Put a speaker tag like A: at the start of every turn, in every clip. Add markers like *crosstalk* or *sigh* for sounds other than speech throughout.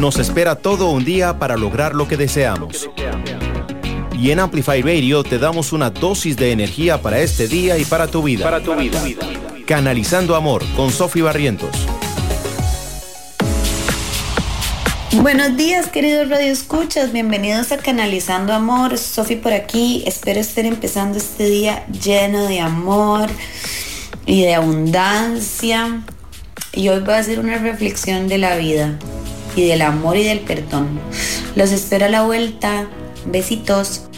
A: Nos espera todo un día para lograr lo que deseamos. Y en Amplify Radio te damos una dosis de energía para este día y para tu vida.
B: Para tu vida.
A: Canalizando Amor con Sofi Barrientos.
C: Buenos días, queridos radioescuchas. Bienvenidos a Canalizando Amor. Sofi por aquí. Espero estar empezando este día lleno de amor y de abundancia. Y hoy voy a hacer una reflexión de la vida y del amor y del perdón. Los espero a la vuelta. Besitos.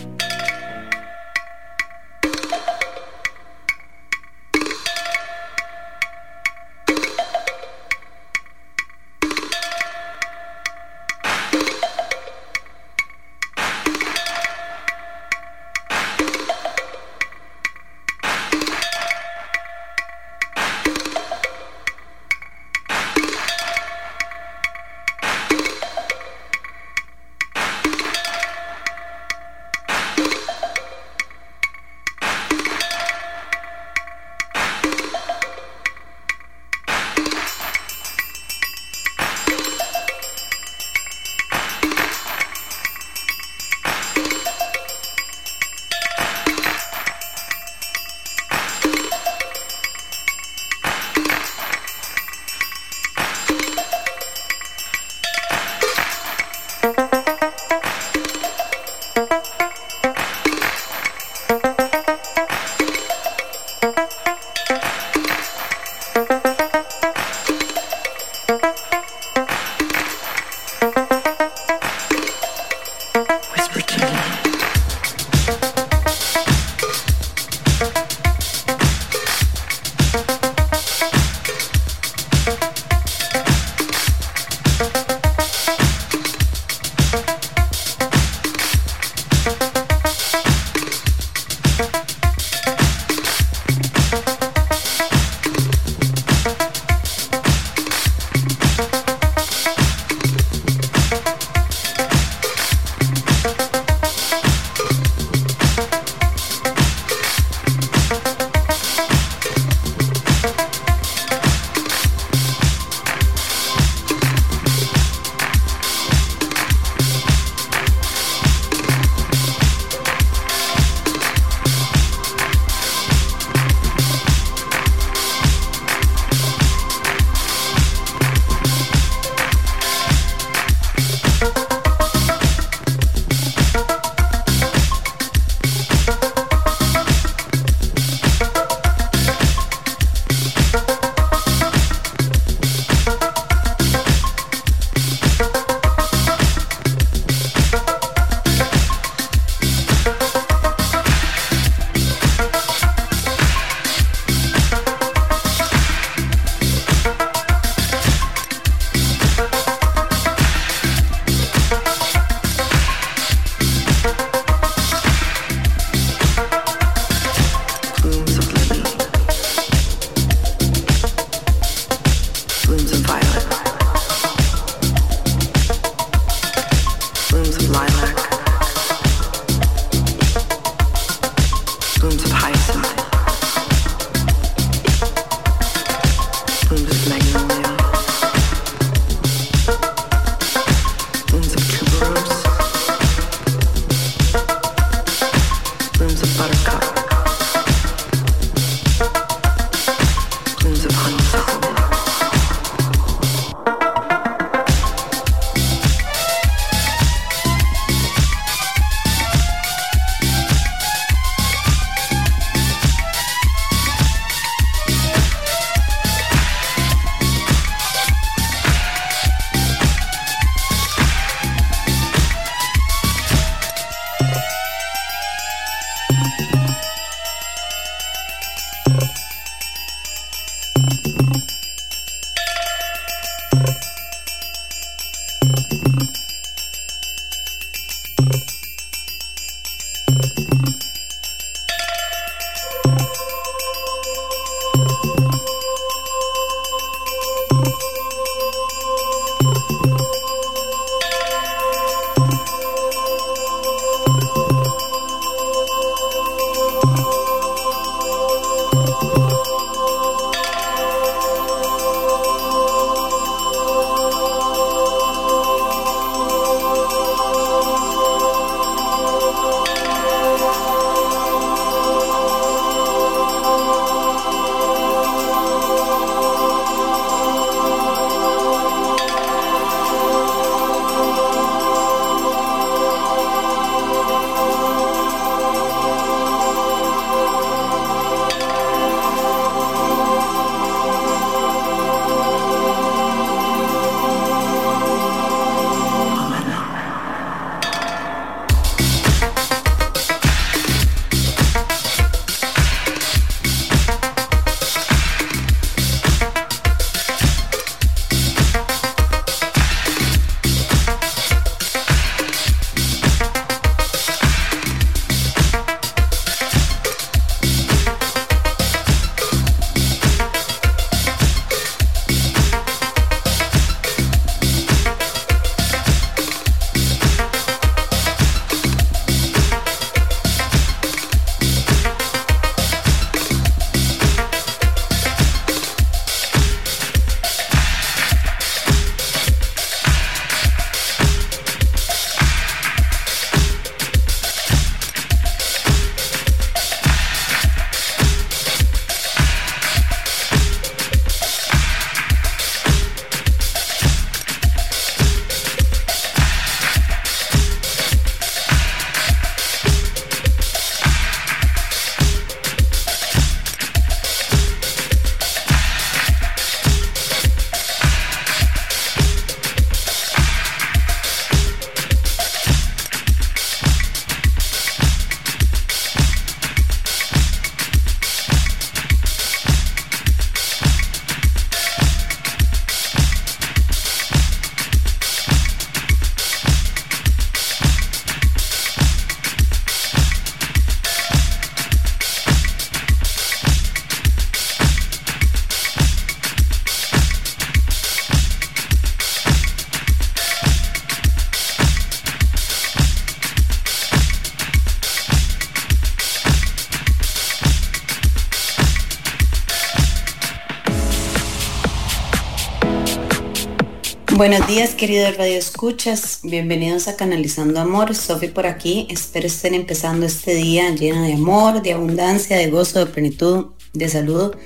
C: Buenos días, queridos Radio Escuchas. Bienvenidos a Canalizando Amor. Sofi por aquí. Espero estén empezando este día lleno de amor, de abundancia, de gozo, de plenitud, de salud.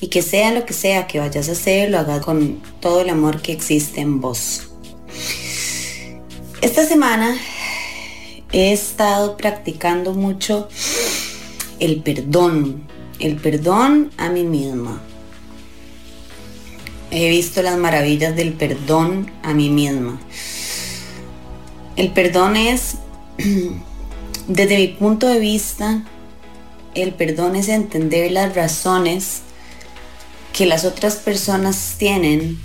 C: Y que sea lo que sea que vayas a hacer, lo hagas con todo el amor que existe en vos. Esta semana he estado practicando mucho el perdón. El perdón a mí misma he visto las maravillas del perdón a mí misma. El perdón es, *clears throat* desde mi punto de vista, el perdón es entender las razones que las otras personas tienen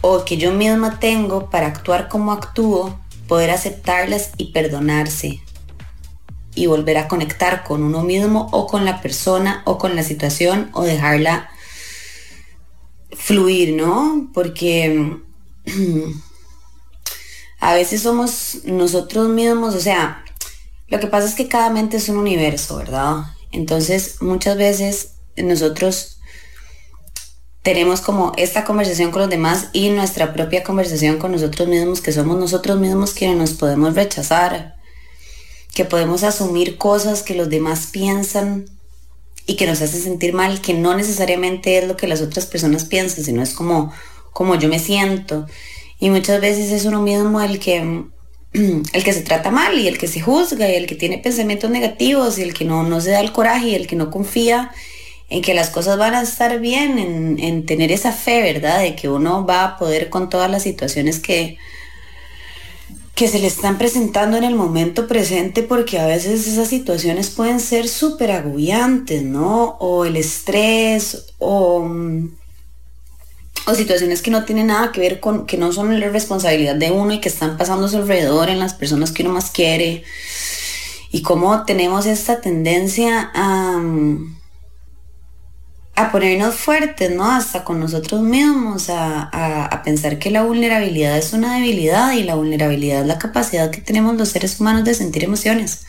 C: o que yo misma tengo para actuar como actúo, poder aceptarlas y perdonarse y volver a conectar con uno mismo o con la persona o con la situación o dejarla fluir, ¿no? Porque *clears throat* a veces somos nosotros mismos, o sea, lo que pasa es que cada mente es un universo, ¿verdad? Entonces muchas veces nosotros tenemos como esta conversación con los demás y nuestra propia conversación con nosotros mismos, que somos nosotros mismos quienes nos podemos rechazar, que podemos asumir cosas que los demás piensan y que nos hace sentir mal, que no necesariamente es lo que las otras personas piensan, sino es como, como yo me siento. Y muchas veces es uno mismo el que, *clears throat* el que se trata mal y el que se juzga y el que tiene pensamientos negativos y el que no, no se da el coraje y el que no confía en que las cosas van a estar bien, en, en tener esa fe, ¿verdad? De que uno va a poder con todas las situaciones que, que se le están presentando en el momento presente porque a veces esas situaciones pueden ser súper agobiantes, ¿no? O el estrés o, o situaciones que no tienen nada que ver con, que no son la responsabilidad de uno y que están pasando a su alrededor en las personas que uno más quiere. Y cómo tenemos esta tendencia a a ponernos fuertes, ¿no? Hasta con nosotros mismos, a, pensar que la vulnerabilidad es una debilidad y la vulnerabilidad es la capacidad que tenemos los seres humanos de sentir emociones.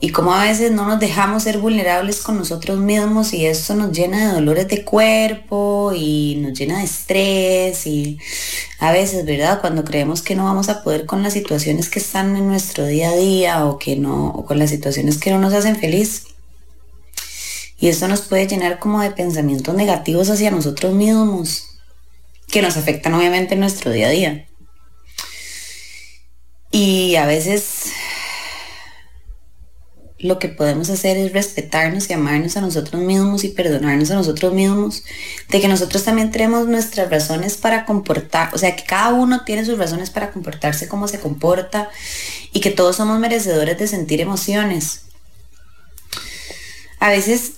C: Y como a veces no nos dejamos ser vulnerables con nosotros mismos y eso nos llena de dolores de cuerpo y nos llena de estrés y a veces, ¿verdad? Cuando creemos que no vamos a poder con las situaciones que están en nuestro día a día o que no, o con las situaciones que no nos hacen feliz y eso nos puede llenar como de pensamientos negativos hacia nosotros mismos, que nos afectan obviamente en nuestro día a día. Y a veces lo que podemos hacer es respetarnos y amarnos a nosotros mismos y perdonarnos a nosotros mismos, de que nosotros también tenemos nuestras razones para comportar, o sea, que cada uno tiene sus razones para comportarse como se comporta y que todos somos merecedores de sentir emociones. A veces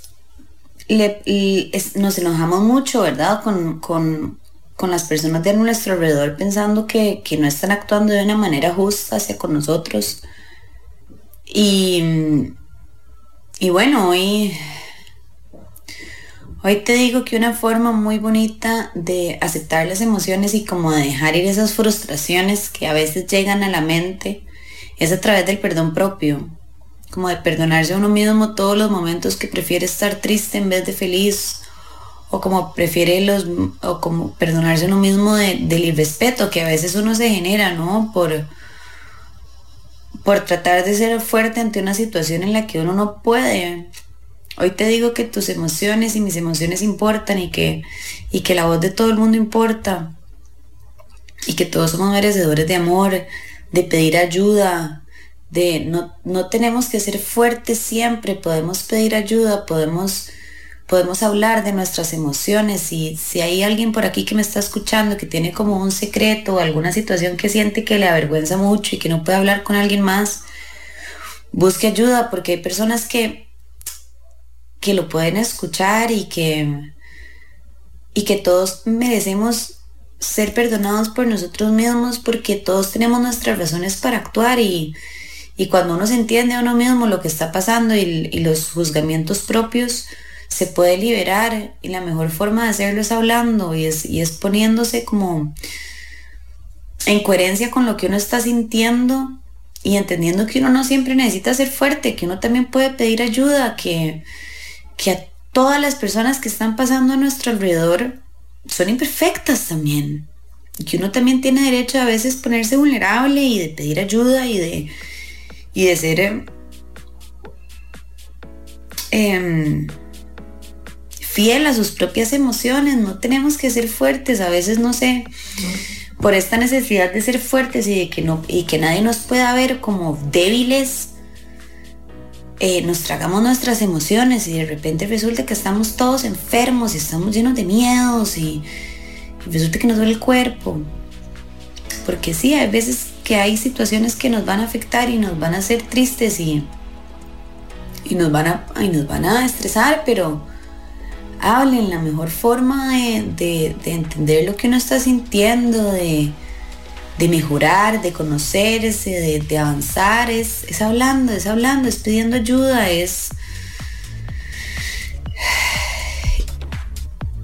C: nos enojamos mucho, ¿verdad? Con, las personas de nuestro alrededor pensando que, no están actuando de una manera justa hacia con nosotros. Y, y bueno, hoy, hoy te digo que una forma muy bonita de aceptar las emociones y como de dejar ir esas frustraciones que a veces llegan a la mente es a través del perdón propio como de perdonarse a uno mismo todos los momentos que prefiere estar triste en vez de feliz, o como prefiere los, o como perdonarse a uno mismo del irrespeto que a veces uno se genera, ¿no? Por, por tratar de ser fuerte ante una situación en la que uno no puede. Hoy te digo que tus emociones y mis emociones importan y que, y que la voz de todo el mundo importa. Y que todos somos merecedores de amor, de pedir ayuda, de no, no tenemos que ser fuertes siempre, podemos pedir ayuda, podemos, podemos hablar de nuestras emociones. Y si hay alguien por aquí que me está escuchando que tiene como un secreto o alguna situación que siente que le avergüenza mucho y que no puede hablar con alguien más, busque ayuda porque hay personas que, que lo pueden escuchar y que, y que todos merecemos ser perdonados por nosotros mismos porque todos tenemos nuestras razones para actuar y, y cuando uno se entiende a uno mismo lo que está pasando y, los juzgamientos propios, se puede liberar y la mejor forma de hacerlo es hablando y es, y es poniéndose como en coherencia con lo que uno está sintiendo y entendiendo que uno no siempre necesita ser fuerte, que uno también puede pedir ayuda, que, que a todas las personas que están pasando a nuestro alrededor son imperfectas también. que uno también tiene derecho a veces ponerse vulnerable y de pedir ayuda y de, y de ser em, em, fiel a sus propias emociones. No tenemos que ser fuertes, a veces no sé, por esta necesidad de ser fuertes y de que no, y que nadie nos pueda ver como débiles. Eh, nos tragamos nuestras emociones y de repente resulta que estamos todos enfermos y estamos llenos de miedos y, resulta que nos duele el cuerpo. Porque sí, hay veces que hay situaciones que nos van a afectar y nos van a hacer tristes y, y, nos, van a, y nos van a estresar, pero hablen la mejor forma de, entender lo que uno está sintiendo, de, mejorar, de conocerse, de, avanzar, es, es hablando, es hablando, es pidiendo ayuda, es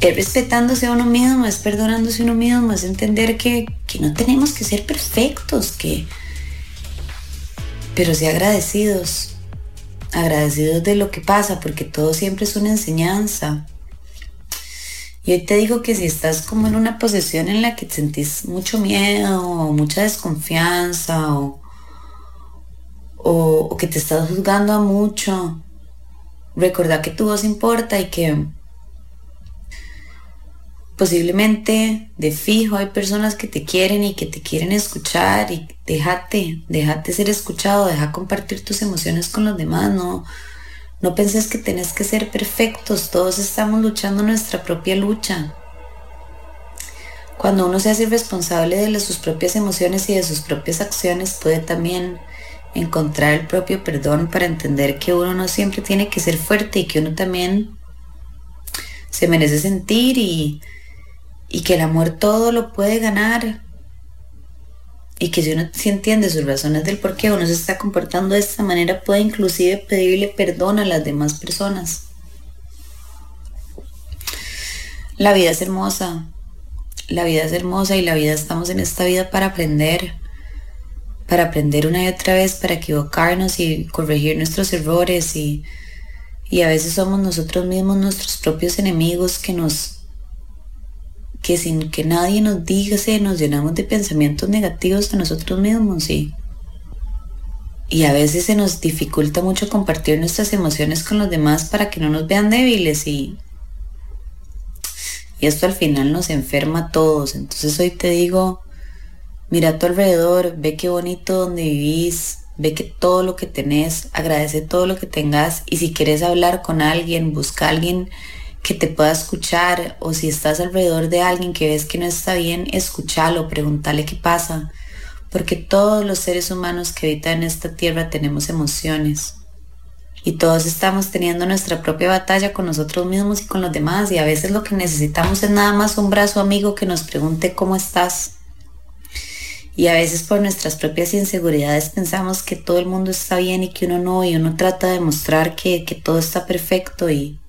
C: es respetándose a uno mismo, es perdonándose a uno mismo, es entender que, no tenemos que ser perfectos, que pero sí agradecidos, agradecidos de lo que pasa, porque todo siempre es una enseñanza. Y hoy te digo que si estás como en una posición en la que sentís mucho miedo o mucha desconfianza o, o que te estás juzgando a mucho, recordá que tu voz importa y que posiblemente de fijo hay personas que te quieren y que te quieren escuchar y déjate, déjate ser escuchado, deja compartir tus emociones con los demás, no, no penses que tenés que ser perfectos, todos estamos luchando nuestra propia lucha. Cuando uno se hace responsable de sus propias emociones y de sus propias acciones, puede también encontrar el propio perdón para entender que uno no siempre tiene que ser fuerte y que uno también se merece sentir y y que el amor todo lo puede ganar y que si uno sí entiende sus razones del por qué uno se está comportando de esta manera, puede inclusive pedirle perdón a las demás personas. La vida es hermosa, la vida es hermosa y la vida estamos en esta vida para aprender, para aprender una y otra vez, para equivocarnos y corregir nuestros errores y, y a veces somos nosotros mismos nuestros propios enemigos que nos que sin que nadie nos diga, nos llenamos de pensamientos negativos de nosotros mismos y, y a veces se nos dificulta mucho compartir nuestras emociones con los demás para que no nos vean débiles y, y esto al final nos enferma a todos. Entonces hoy te digo, mira a tu alrededor, ve qué bonito donde vivís, ve que todo lo que tenés, agradece todo lo que tengas y si quieres hablar con alguien, busca a alguien que te pueda escuchar o si estás alrededor de alguien que ves que no está bien, escúchalo, pregúntale qué pasa, porque todos los seres humanos que habitan esta tierra tenemos emociones. Y todos estamos teniendo nuestra propia batalla con nosotros mismos y con los demás. Y a veces lo que necesitamos es nada más un brazo amigo que nos pregunte cómo estás. Y a veces por nuestras propias inseguridades pensamos que todo el mundo está bien y que uno no, y uno trata de mostrar que, que todo está perfecto y,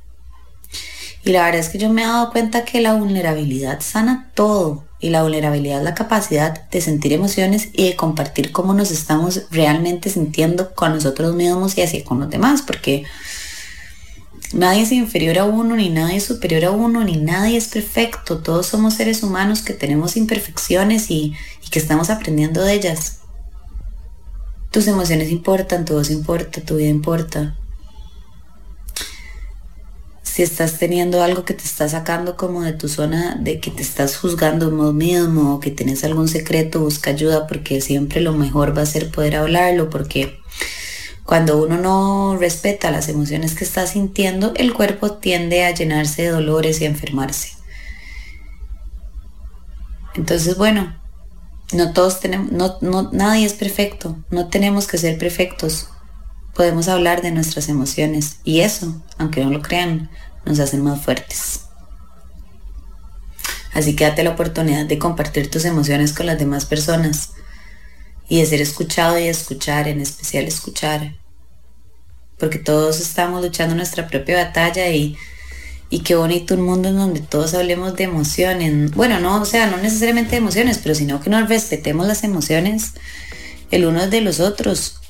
C: y la verdad es que yo me he dado cuenta que la vulnerabilidad sana todo. Y la vulnerabilidad es la capacidad de sentir emociones y de compartir cómo nos estamos realmente sintiendo con nosotros mismos y así con los demás. Porque nadie es inferior a uno, ni nadie es superior a uno, ni nadie es perfecto. Todos somos seres humanos que tenemos imperfecciones y, y que estamos aprendiendo de ellas. Tus emociones importan, tu voz importa, tu vida importa si estás teniendo algo que te está sacando como de tu zona, de que te estás juzgando vos mismo o que tienes algún secreto, busca ayuda porque siempre lo mejor va a ser poder hablarlo porque cuando uno no respeta las emociones que está sintiendo, el cuerpo tiende a llenarse de dolores y a enfermarse. Entonces, bueno, no todos tenemos, no, no, nadie es perfecto, no tenemos que ser perfectos podemos hablar de nuestras emociones y eso, aunque no lo crean, nos hace más fuertes. Así que date la oportunidad de compartir tus emociones con las demás personas y de ser escuchado y escuchar, en especial escuchar. Porque todos estamos luchando nuestra propia batalla y, y qué bonito un mundo en donde todos hablemos de emociones. Bueno, no, o sea, no necesariamente de emociones, pero sino que nos respetemos las emociones el uno de los otros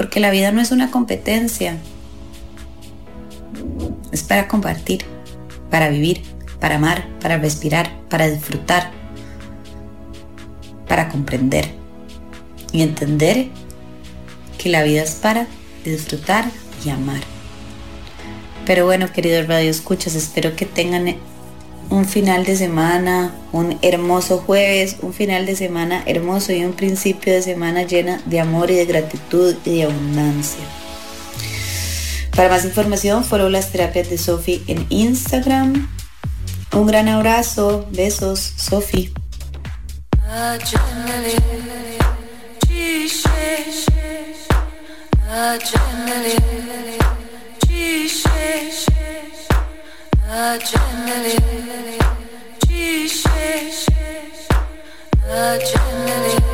C: porque la vida no es una competencia, es para compartir, para vivir, para amar, para respirar, para disfrutar. para comprender y entender que la vida es para disfrutar y amar. Pero bueno, queridos Radio Escuchas, espero que tengan un final de semana, un hermoso jueves, un final de semana hermoso y un principio de semana llena de amor y de gratitud y de abundancia. Para más información, follow las terapias de Sofi en Instagram. Un gran abrazo, besos, Sofi. Adrenaline.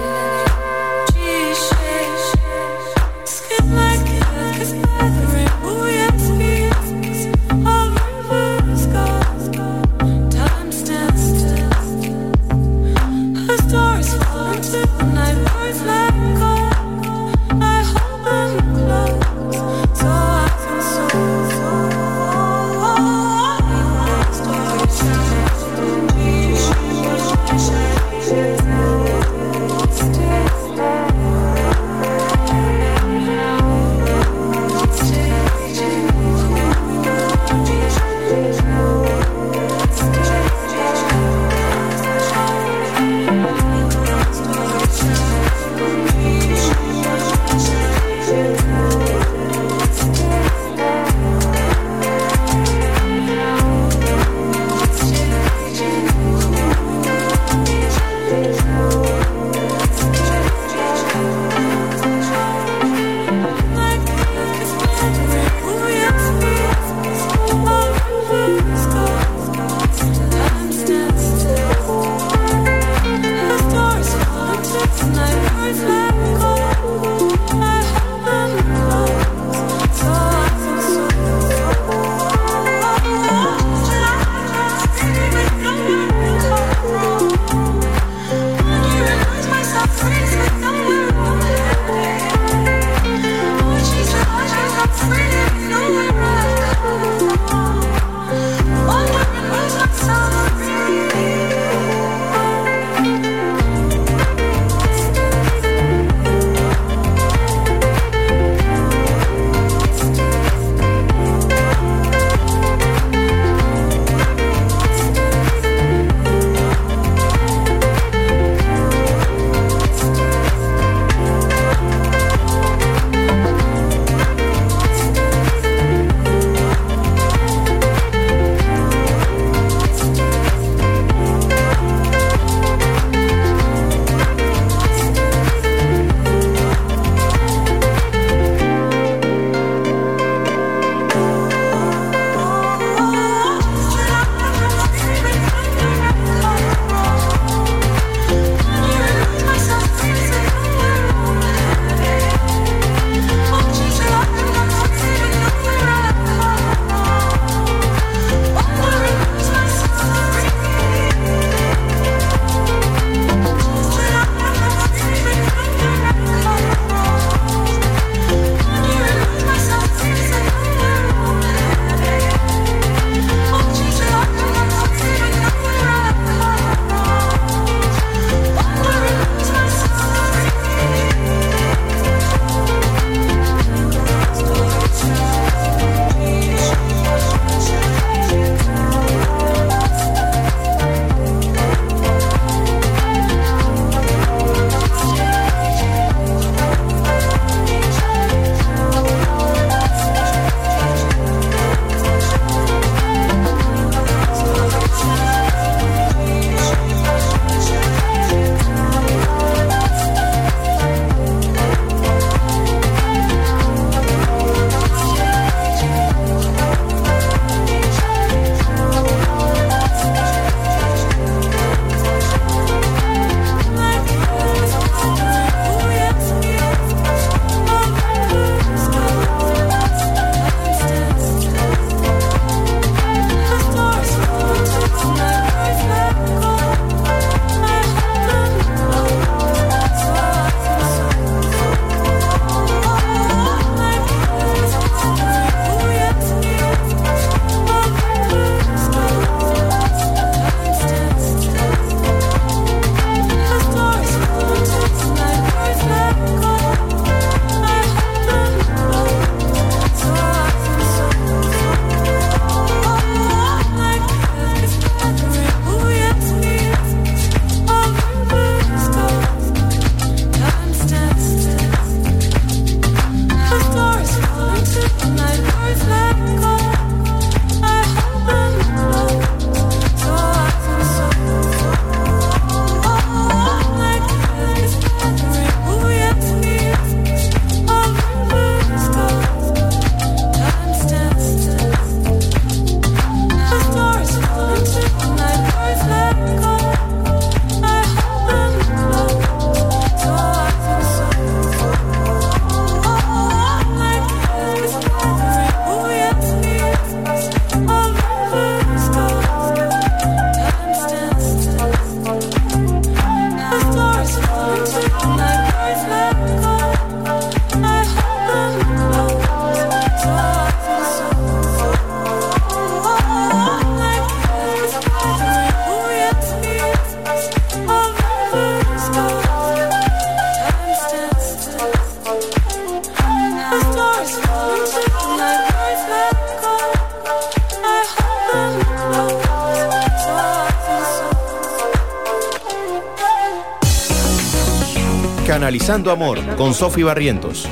A: Canalizando Amor con Sofi Barrientos.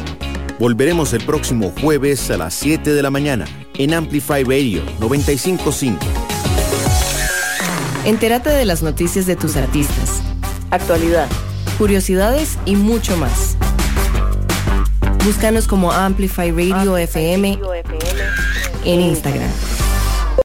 A: Volveremos el próximo jueves a las 7 de la mañana en Amplify Radio 955.
B: Entérate de las noticias de tus artistas, actualidad, curiosidades y mucho más. Búscanos como Amplify Radio FM en Instagram.